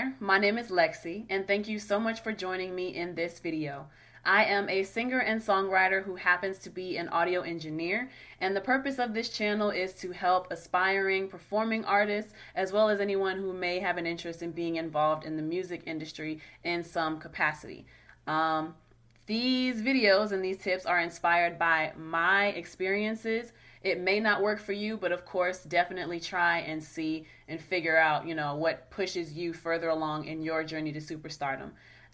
there, my name is Lexi, and thank you so much for joining me in this video. I am a singer and songwriter who happens to be an audio engineer, and the purpose of this channel is to help aspiring performing artists as well as anyone who may have an interest in being involved in the music industry in some capacity. Um, these videos and these tips are inspired by my experiences. It may not work for you, but of course, definitely try and see and figure out, you know, what pushes you further along in your journey to superstardom.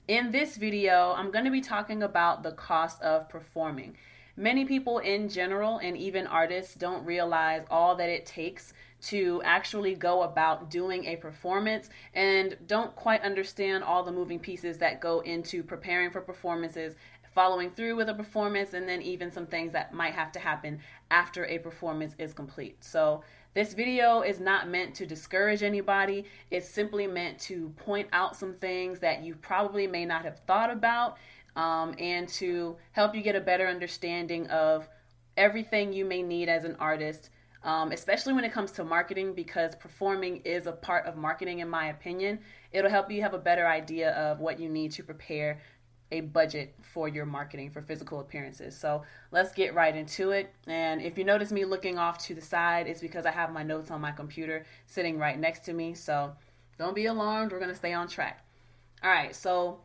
In this video, I'm going to be talking about the cost of performing. Many people in general, and even artists, don't realize all that it takes to actually go about doing a performance and don't quite understand all the moving pieces that go into preparing for performances, following through with a performance, and then even some things that might have to happen after a performance is complete. So, this video is not meant to discourage anybody. It's simply meant to point out some things that you probably may not have thought about um, and to help you get a better understanding of everything you may need as an artist, um, especially when it comes to marketing, because performing is a part of marketing, in my opinion. It'll help you have a better idea of what you need to prepare a budget for your marketing for physical appearances. So let's get right into it. And if you notice me looking off to the side, it's because I have my notes on my computer sitting right next to me. So don't be alarmed. We're going to stay on track. All right. So,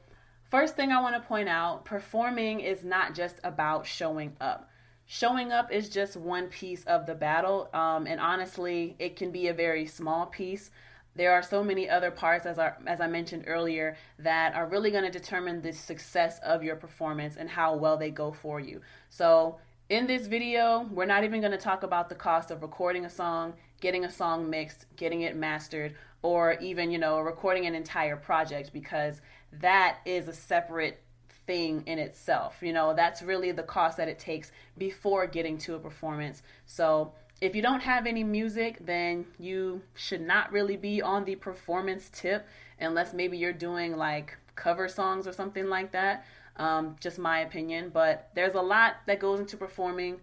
first thing I want to point out performing is not just about showing up. Showing up is just one piece of the battle. Um, and honestly, it can be a very small piece there are so many other parts as I, as I mentioned earlier that are really going to determine the success of your performance and how well they go for you. So in this video we're not even going to talk about the cost of recording a song getting a song mixed getting it mastered or even you know recording an entire project because that is a separate thing in itself. You know that's really the cost that it takes before getting to a performance. So if you don't have any music, then you should not really be on the performance tip unless maybe you're doing like cover songs or something like that. Um, just my opinion. But there's a lot that goes into performing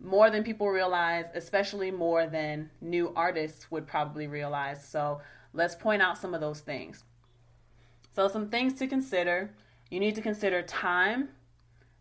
more than people realize, especially more than new artists would probably realize. So let's point out some of those things. So, some things to consider you need to consider time,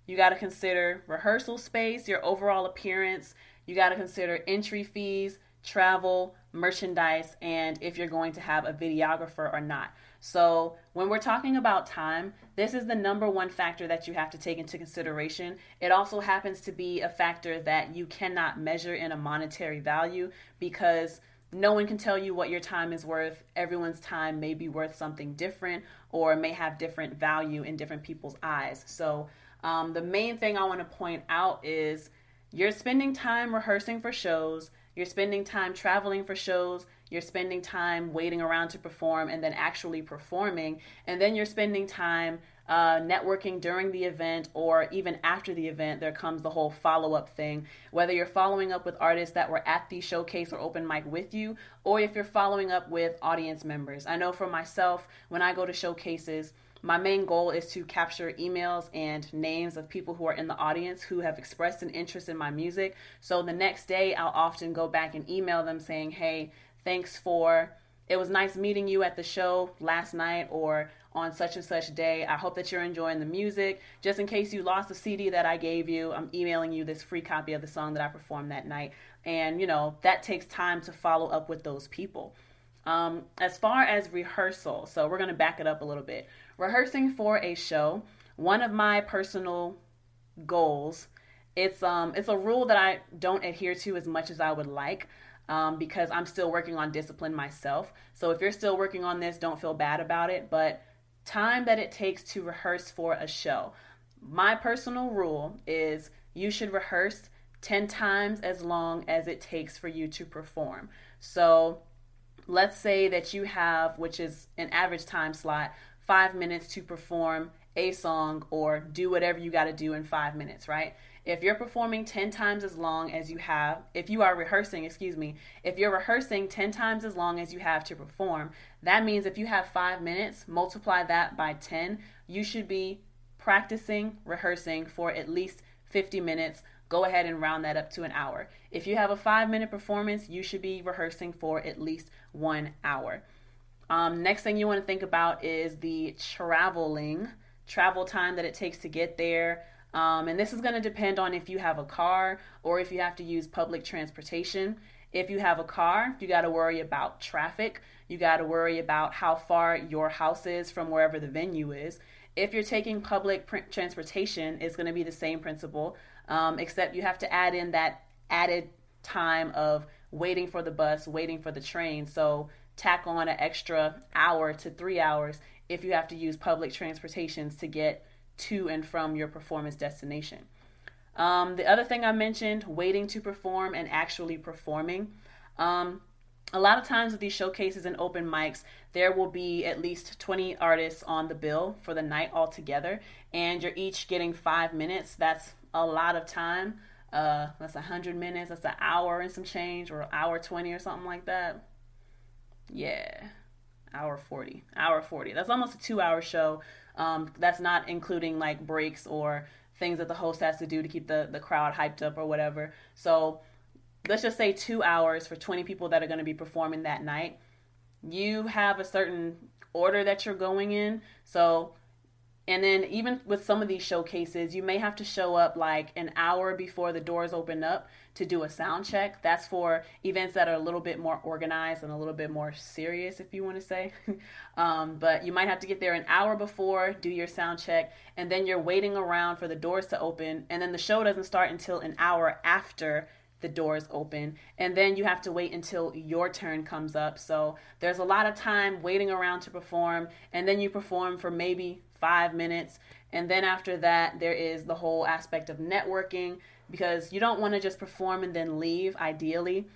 you got to consider rehearsal space, your overall appearance, you got to consider entry fees, travel, merchandise, and if you're going to have a videographer or not. So, when we're talking about time, this is the number one factor that you have to take into consideration. It also happens to be a factor that you cannot measure in a monetary value because no one can tell you what your time is worth. Everyone's time may be worth something different or may have different value in different people's eyes. So, um, the main thing I want to point out is you're spending time rehearsing for shows, you're spending time traveling for shows, you're spending time waiting around to perform and then actually performing, and then you're spending time uh, networking during the event or even after the event. There comes the whole follow up thing. Whether you're following up with artists that were at the showcase or open mic with you, or if you're following up with audience members. I know for myself, when I go to showcases, my main goal is to capture emails and names of people who are in the audience who have expressed an interest in my music. So the next day, I'll often go back and email them saying, hey, thanks for, it was nice meeting you at the show last night or on such and such day. I hope that you're enjoying the music. Just in case you lost the CD that I gave you, I'm emailing you this free copy of the song that I performed that night. And, you know, that takes time to follow up with those people. Um, as far as rehearsal, so we're going to back it up a little bit. Rehearsing for a show, one of my personal goals, it's um it's a rule that I don't adhere to as much as I would like. Um, because I'm still working on discipline myself. So if you're still working on this, don't feel bad about it. But time that it takes to rehearse for a show. My personal rule is you should rehearse 10 times as long as it takes for you to perform. So let's say that you have, which is an average time slot, five minutes to perform a song or do whatever you got to do in five minutes, right? If you're performing 10 times as long as you have, if you are rehearsing, excuse me, if you're rehearsing 10 times as long as you have to perform, that means if you have five minutes, multiply that by 10, you should be practicing, rehearsing for at least 50 minutes go ahead and round that up to an hour. If you have a five minute performance, you should be rehearsing for at least one hour. Um, next thing you want to think about is the traveling, travel time that it takes to get there. Um, and this is going to depend on if you have a car or if you have to use public transportation. If you have a car, you got to worry about traffic. You got to worry about how far your house is from wherever the venue is. If you're taking public pr- transportation, it's going to be the same principle, um, except you have to add in that added time of waiting for the bus, waiting for the train. So tack on an extra hour to three hours if you have to use public transportations to get to and from your performance destination. Um, the other thing I mentioned, waiting to perform and actually performing. Um, a lot of times with these showcases and open mics, there will be at least 20 artists on the bill for the night altogether, and you're each getting five minutes. That's a lot of time. Uh, that's 100 minutes. That's an hour and some change, or hour 20 or something like that. Yeah, hour 40. Hour 40. That's almost a two hour show. Um, that's not including like breaks or things that the host has to do to keep the, the crowd hyped up or whatever. So let's just say two hours for 20 people that are going to be performing that night. You have a certain order that you're going in. So and then even with some of these showcases, you may have to show up like an hour before the doors open up to do a sound check. That's for events that are a little bit more organized and a little bit more serious, if you want to say. um, but you might have to get there an hour before, do your sound check, and then you're waiting around for the doors to open. And then the show doesn't start until an hour after the doors open and then you have to wait until your turn comes up so there's a lot of time waiting around to perform and then you perform for maybe five minutes. And then after that, there is the whole aspect of networking because you don't want to just perform and then leave, ideally.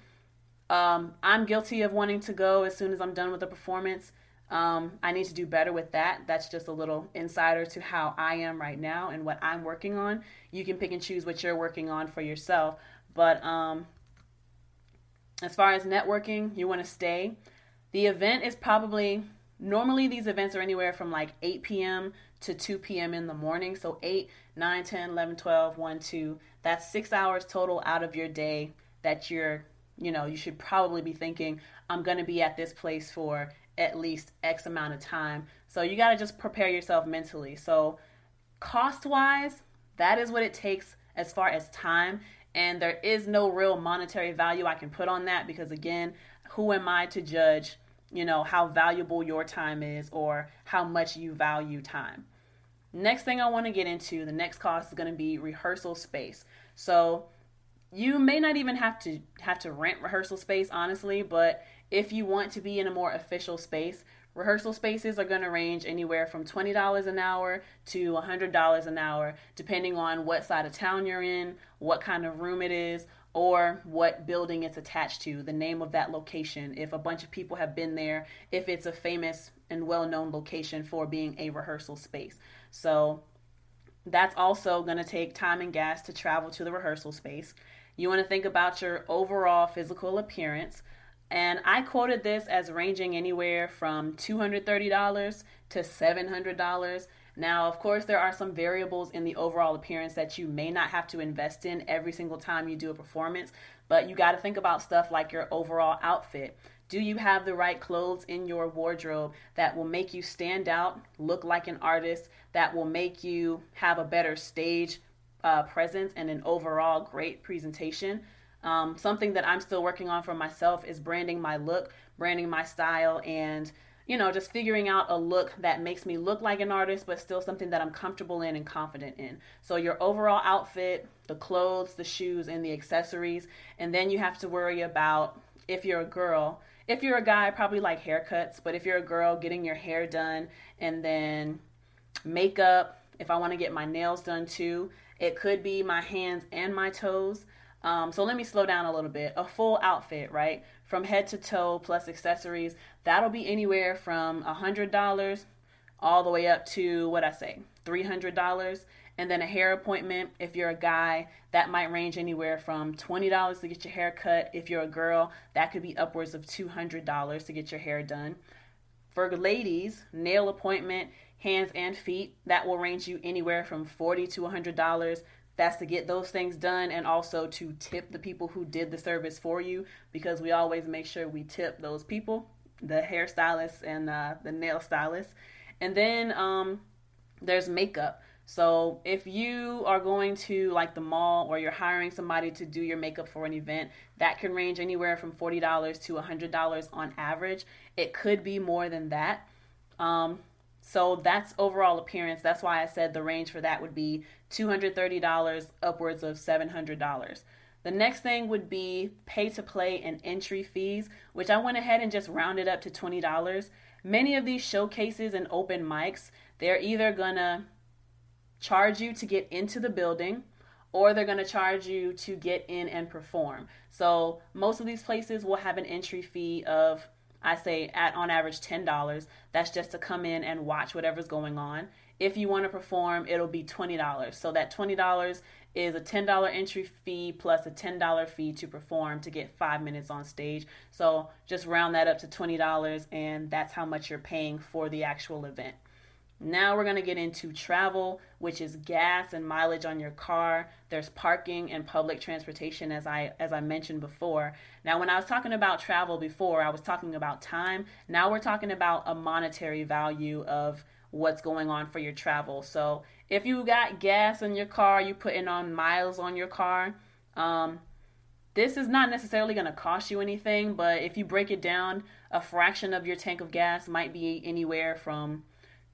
Um, I'm guilty of wanting to go as soon as I'm done with the performance. Um, I need to do better with that. That's just a little insider to how I am right now and what I'm working on. You can pick and choose what you're working on for yourself. But um, as far as networking, you want to stay. The event is probably Normally, these events are anywhere from like 8 p.m. to 2 p.m. in the morning. So 8, 9, 10, 11, 12, 1, 2. That's six hours total out of your day that you're, you know, you should probably be thinking, I'm going to be at this place for at least X amount of time. So you got to just prepare yourself mentally. So, cost wise, that is what it takes as far as time. And there is no real monetary value I can put on that because, again, who am I to judge you know, how valuable your time is or how much you value time. Next thing I want to get into, the next cost is going to be rehearsal space. So, you may not even have to have to rent rehearsal space honestly, but if you want to be in a more official space, rehearsal spaces are going to range anywhere from $20 an hour to $100 an hour depending on what side of town you're in, what kind of room it is, or what building it's attached to, the name of that location, if a bunch of people have been there, if it's a famous and well known location for being a rehearsal space. So that's also going to take time and gas to travel to the rehearsal space. You want to think about your overall physical appearance. And I quoted this as ranging anywhere from $230 to $700 now, of course, there are some variables in the overall appearance that you may not have to invest in every single time you do a performance, but you got to think about stuff like your overall outfit. Do you have the right clothes in your wardrobe that will make you stand out, look like an artist, that will make you have a better stage uh, presence and an overall great presentation? Um, something that I'm still working on for myself is branding my look, branding my style, and you know, just figuring out a look that makes me look like an artist, but still something that I'm comfortable in and confident in. So, your overall outfit, the clothes, the shoes, and the accessories. And then you have to worry about if you're a girl. If you're a guy, probably like haircuts, but if you're a girl, getting your hair done and then makeup. If I want to get my nails done too, it could be my hands and my toes. Um, so let me slow down a little bit. A full outfit, right? From head to toe plus accessories, that'll be anywhere from a $100 all the way up to what I say, $300. And then a hair appointment, if you're a guy, that might range anywhere from $20 to get your hair cut. If you're a girl, that could be upwards of $200 to get your hair done. For ladies, nail appointment, hands and feet, that will range you anywhere from 40 to $100 that's to get those things done and also to tip the people who did the service for you because we always make sure we tip those people the hairstylist and uh, the nail stylist. And then um, there's makeup. So if you are going to like the mall or you're hiring somebody to do your makeup for an event, that can range anywhere from $40 to $100 on average. It could be more than that. Um, so that's overall appearance. That's why I said the range for that would be $230 upwards of $700. The next thing would be pay to play and entry fees, which I went ahead and just rounded up to $20. Many of these showcases and open mics, they're either gonna charge you to get into the building or they're going to charge you to get in and perform. So most of these places will have an entry fee of I say at on average $10. That's just to come in and watch whatever's going on. If you want to perform, it'll be $20. So that $20 is a $10 entry fee plus a $10 fee to perform to get 5 minutes on stage. So just round that up to $20 and that's how much you're paying for the actual event. Now we're going to get into travel, which is gas and mileage on your car. There's parking and public transportation as I as I mentioned before. Now when I was talking about travel before, I was talking about time. Now we're talking about a monetary value of what's going on for your travel. So if you got gas in your car, you putting on miles on your car, um, this is not necessarily going to cost you anything, but if you break it down, a fraction of your tank of gas might be anywhere from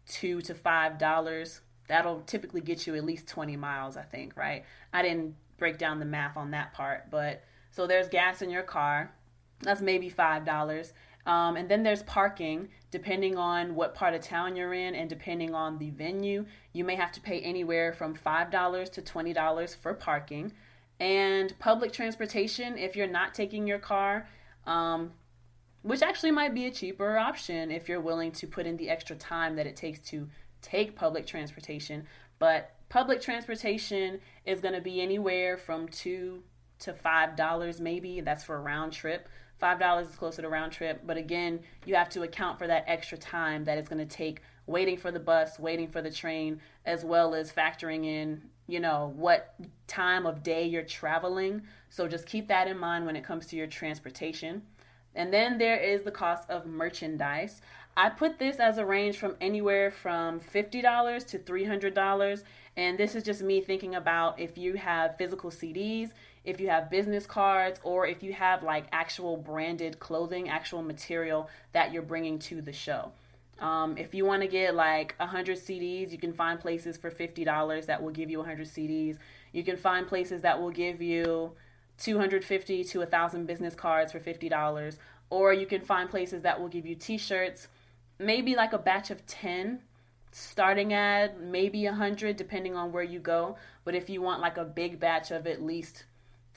two to five dollars. That'll typically get you at least 20 miles, I think, right? I didn't break down the math on that part, but so there's gas in your car. That's maybe five dollars. Um, and then there's parking, depending on what part of town you're in and depending on the venue. You may have to pay anywhere from $5 to $20 for parking. And public transportation, if you're not taking your car, um, which actually might be a cheaper option if you're willing to put in the extra time that it takes to take public transportation. But public transportation is going to be anywhere from two to five dollars, maybe. That's for a round trip. Five dollars is closer to round trip, but again, you have to account for that extra time that it's going to take waiting for the bus, waiting for the train, as well as factoring in, you know, what time of day you're traveling. So just keep that in mind when it comes to your transportation. And then there is the cost of merchandise. I put this as a range from anywhere from $50 to $300. And this is just me thinking about if you have physical CDs, if you have business cards, or if you have like actual branded clothing, actual material that you're bringing to the show. Um, if you want to get like 100 CDs, you can find places for $50 that will give you 100 CDs. You can find places that will give you 250 to 1000 business cards for $50 or you can find places that will give you t-shirts maybe like a batch of 10 starting at maybe 100 depending on where you go. But if you want like a big batch of at least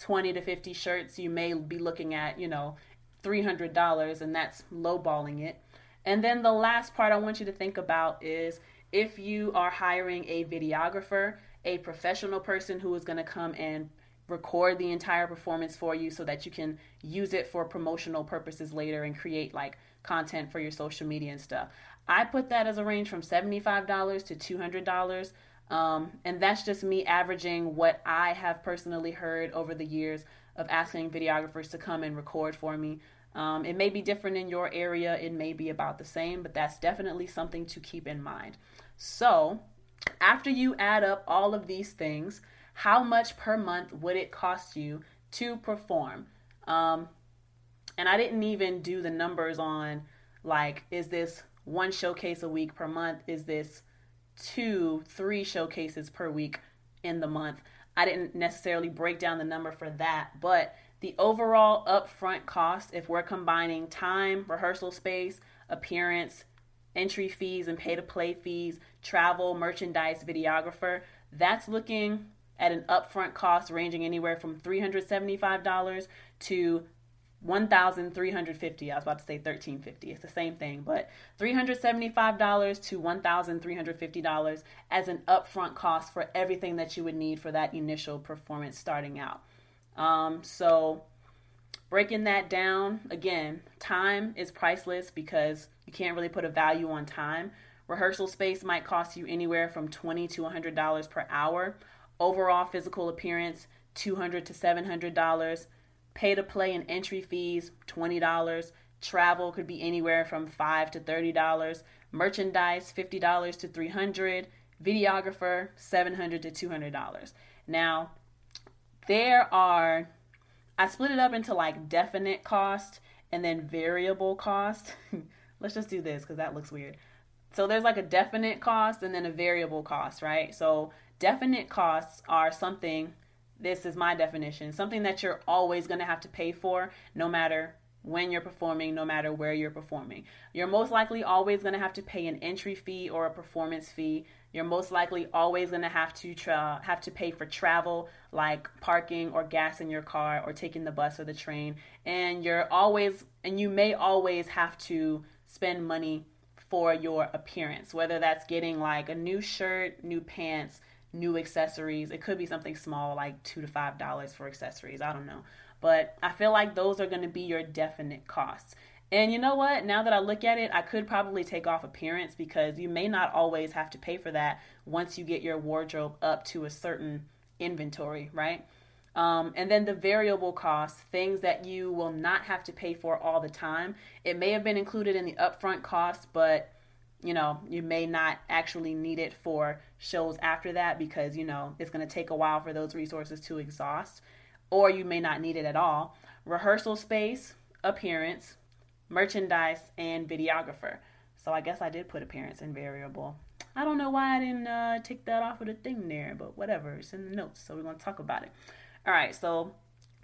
20 to 50 shirts you may be looking at you know $300 and that's lowballing it. And then the last part i want you to think about is if you are hiring a videographer a professional person who is going to come and record the entire performance for you so that you can use it for promotional purposes later and create like content for your social media and stuff. I put that as a range from $75 to $200. Um, and that's just me averaging what I have personally heard over the years of asking videographers to come and record for me. Um, it may be different in your area, it may be about the same, but that's definitely something to keep in mind. So, after you add up all of these things, how much per month would it cost you to perform? Um, and I didn't even do the numbers on like, is this one showcase a week per month? Is this two, three showcases per week in the month? I didn't necessarily break down the number for that, but the overall upfront cost, if we're combining time, rehearsal space, appearance, entry fees, and pay to play fees, travel, merchandise, videographer, that's looking at an upfront cost ranging anywhere from $375 to 1350 I was about to say 1350 It's the same thing, but $375 to $1,350 as an upfront cost for everything that you would need for that initial performance starting out. Um, so, breaking that down, again, time is priceless because you can't really put a value on time. Rehearsal space might cost you anywhere from $20 to $100 per hour. Overall physical appearance, $200 to $700. Pay to play and entry fees, $20. Travel could be anywhere from $5 to thirty dollars. Merchandise, fifty dollars to $300. Videographer, $700 to two hundred dollars. Now, there are. I split it up into like definite cost and then variable cost. Let's just do this because that looks weird. So there's like a definite cost and then a variable cost, right? So definite costs are something this is my definition something that you're always going to have to pay for no matter when you're performing no matter where you're performing. You're most likely always going to have to pay an entry fee or a performance fee. You're most likely always going to have to tra- have to pay for travel like parking or gas in your car or taking the bus or the train. And you're always and you may always have to spend money for your appearance whether that's getting like a new shirt new pants new accessories. It could be something small like two to five dollars for accessories. I don't know. But I feel like those are going to be your definite costs. And you know what? Now that I look at it, I could probably take off appearance because you may not always have to pay for that once you get your wardrobe up to a certain inventory, right? Um, and then the variable costs, things that you will not have to pay for all the time. It may have been included in the upfront cost, but you know, you may not actually need it for shows after that because, you know, it's going to take a while for those resources to exhaust, or you may not need it at all. Rehearsal space, appearance, merchandise, and videographer. So I guess I did put appearance in variable. I don't know why I didn't uh, take that off of the thing there, but whatever. It's in the notes, so we're going to talk about it. All right, so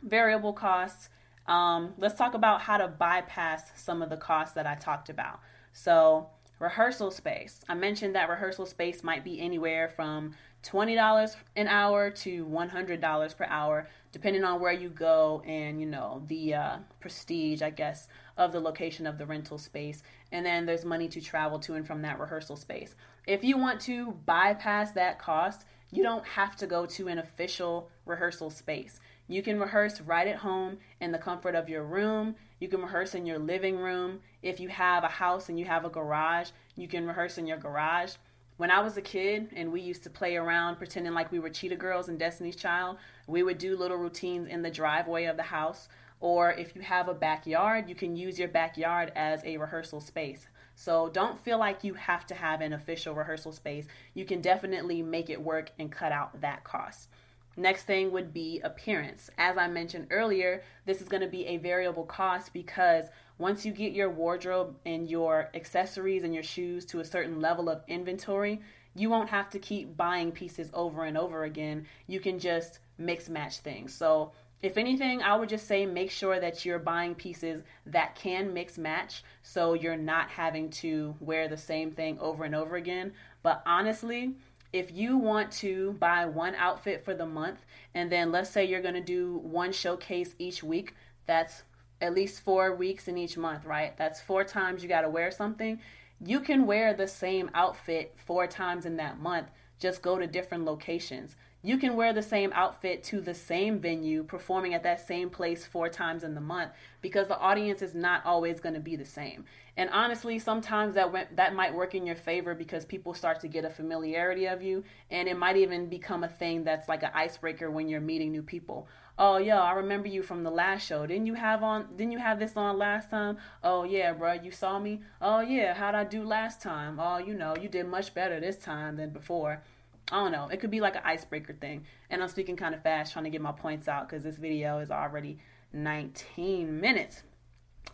variable costs. Um, let's talk about how to bypass some of the costs that I talked about. So Rehearsal space. I mentioned that rehearsal space might be anywhere from $20 an hour to $100 per hour, depending on where you go and, you know, the uh, prestige, I guess, of the location of the rental space. And then there's money to travel to and from that rehearsal space. If you want to bypass that cost, you don't have to go to an official rehearsal space. You can rehearse right at home in the comfort of your room. You can rehearse in your living room. If you have a house and you have a garage, you can rehearse in your garage. When I was a kid and we used to play around pretending like we were Cheetah Girls and Destiny's Child, we would do little routines in the driveway of the house. Or if you have a backyard, you can use your backyard as a rehearsal space. So don't feel like you have to have an official rehearsal space. You can definitely make it work and cut out that cost. Next thing would be appearance. As I mentioned earlier, this is going to be a variable cost because once you get your wardrobe and your accessories and your shoes to a certain level of inventory, you won't have to keep buying pieces over and over again. You can just mix match things. So, if anything, I would just say make sure that you're buying pieces that can mix match so you're not having to wear the same thing over and over again. But honestly, if you want to buy one outfit for the month and then let's say you're going to do one showcase each week, that's at least 4 weeks in each month, right? That's 4 times you got to wear something. You can wear the same outfit 4 times in that month. Just go to different locations. You can wear the same outfit to the same venue, performing at that same place four times in the month because the audience is not always going to be the same. And honestly, sometimes that went, that might work in your favor because people start to get a familiarity of you, and it might even become a thing that's like an icebreaker when you're meeting new people. Oh yeah, I remember you from the last show. Didn't you have on? Didn't you have this on last time? Oh yeah, bro, you saw me. Oh yeah, how'd I do last time? Oh, you know, you did much better this time than before. I don't know. It could be like an icebreaker thing. And I'm speaking kind of fast, trying to get my points out because this video is already 19 minutes.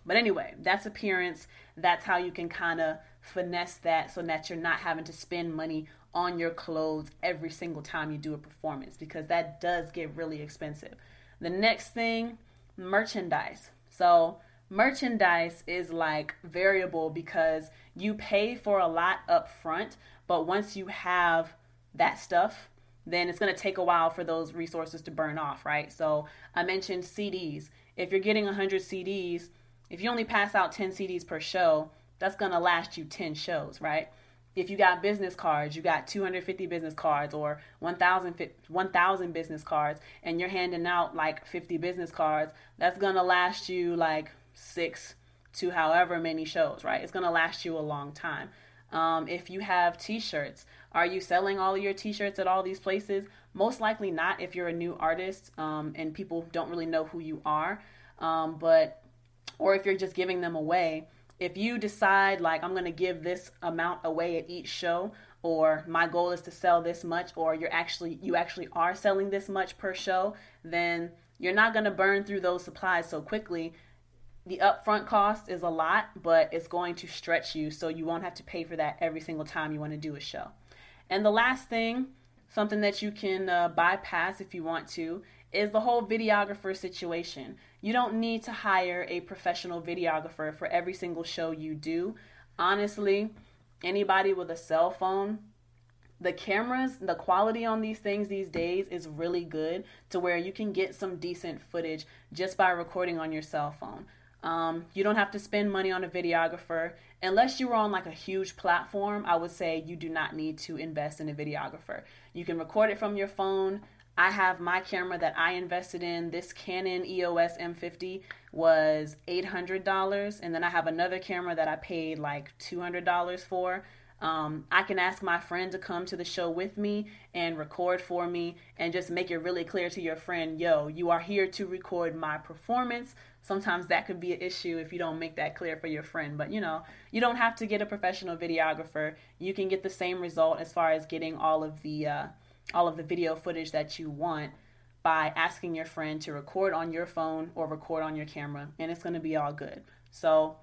But anyway, that's appearance. That's how you can kind of finesse that so that you're not having to spend money on your clothes every single time you do a performance because that does get really expensive. The next thing, merchandise. So, merchandise is like variable because you pay for a lot up front, but once you have that stuff, then it's going to take a while for those resources to burn off, right? So I mentioned CDs. If you're getting 100 CDs, if you only pass out 10 CDs per show, that's going to last you 10 shows, right? If you got business cards, you got 250 business cards or 1,000 1, business cards, and you're handing out like 50 business cards, that's going to last you like six to however many shows, right? It's going to last you a long time. Um, if you have t shirts, are you selling all your t shirts at all these places? Most likely not if you're a new artist um, and people don't really know who you are. Um, but or if you're just giving them away, if you decide like I'm going to give this amount away at each show or my goal is to sell this much or you're actually you actually are selling this much per show, then you're not going to burn through those supplies so quickly. The upfront cost is a lot, but it's going to stretch you so you won't have to pay for that every single time you want to do a show. And the last thing, something that you can uh, bypass if you want to, is the whole videographer situation. You don't need to hire a professional videographer for every single show you do. Honestly, anybody with a cell phone, the cameras, the quality on these things these days is really good to where you can get some decent footage just by recording on your cell phone. Um, you don't have to spend money on a videographer. Unless you are on like a huge platform, I would say you do not need to invest in a videographer. You can record it from your phone. I have my camera that I invested in. This Canon EOS M50 was $800. And then I have another camera that I paid like $200 for. Um, I can ask my friend to come to the show with me and record for me and just make it really clear to your friend, yo, you are here to record my performance. Sometimes that could be an issue if you don't make that clear for your friend. But you know, you don't have to get a professional videographer. You can get the same result as far as getting all of the uh, all of the video footage that you want by asking your friend to record on your phone or record on your camera, and it's going to be all good. So,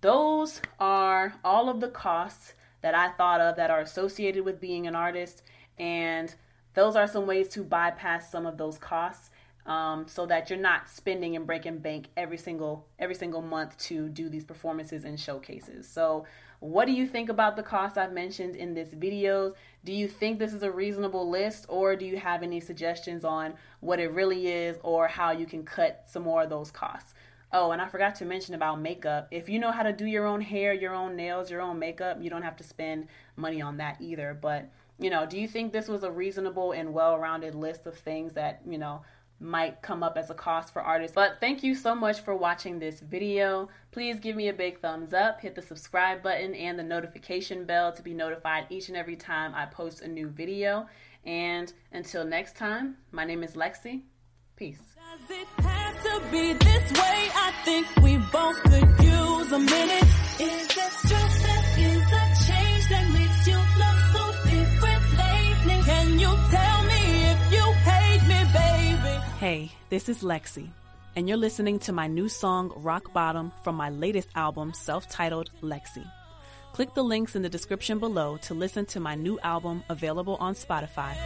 those are all of the costs that I thought of that are associated with being an artist, and those are some ways to bypass some of those costs. Um, so that you're not spending and breaking bank every single every single month to do these performances and showcases. So what do you think about the costs I've mentioned in this video? Do you think this is a reasonable list or do you have any suggestions on what it really is or how you can cut some more of those costs? Oh, and I forgot to mention about makeup. If you know how to do your own hair, your own nails, your own makeup, you don't have to spend money on that either. But, you know, do you think this was a reasonable and well rounded list of things that, you know, might come up as a cost for artists. But thank you so much for watching this video. Please give me a big thumbs up, hit the subscribe button and the notification bell to be notified each and every time I post a new video. And until next time, my name is Lexi. Peace. Hey, this is Lexi, and you're listening to my new song, Rock Bottom, from my latest album, self titled Lexi. Click the links in the description below to listen to my new album available on Spotify.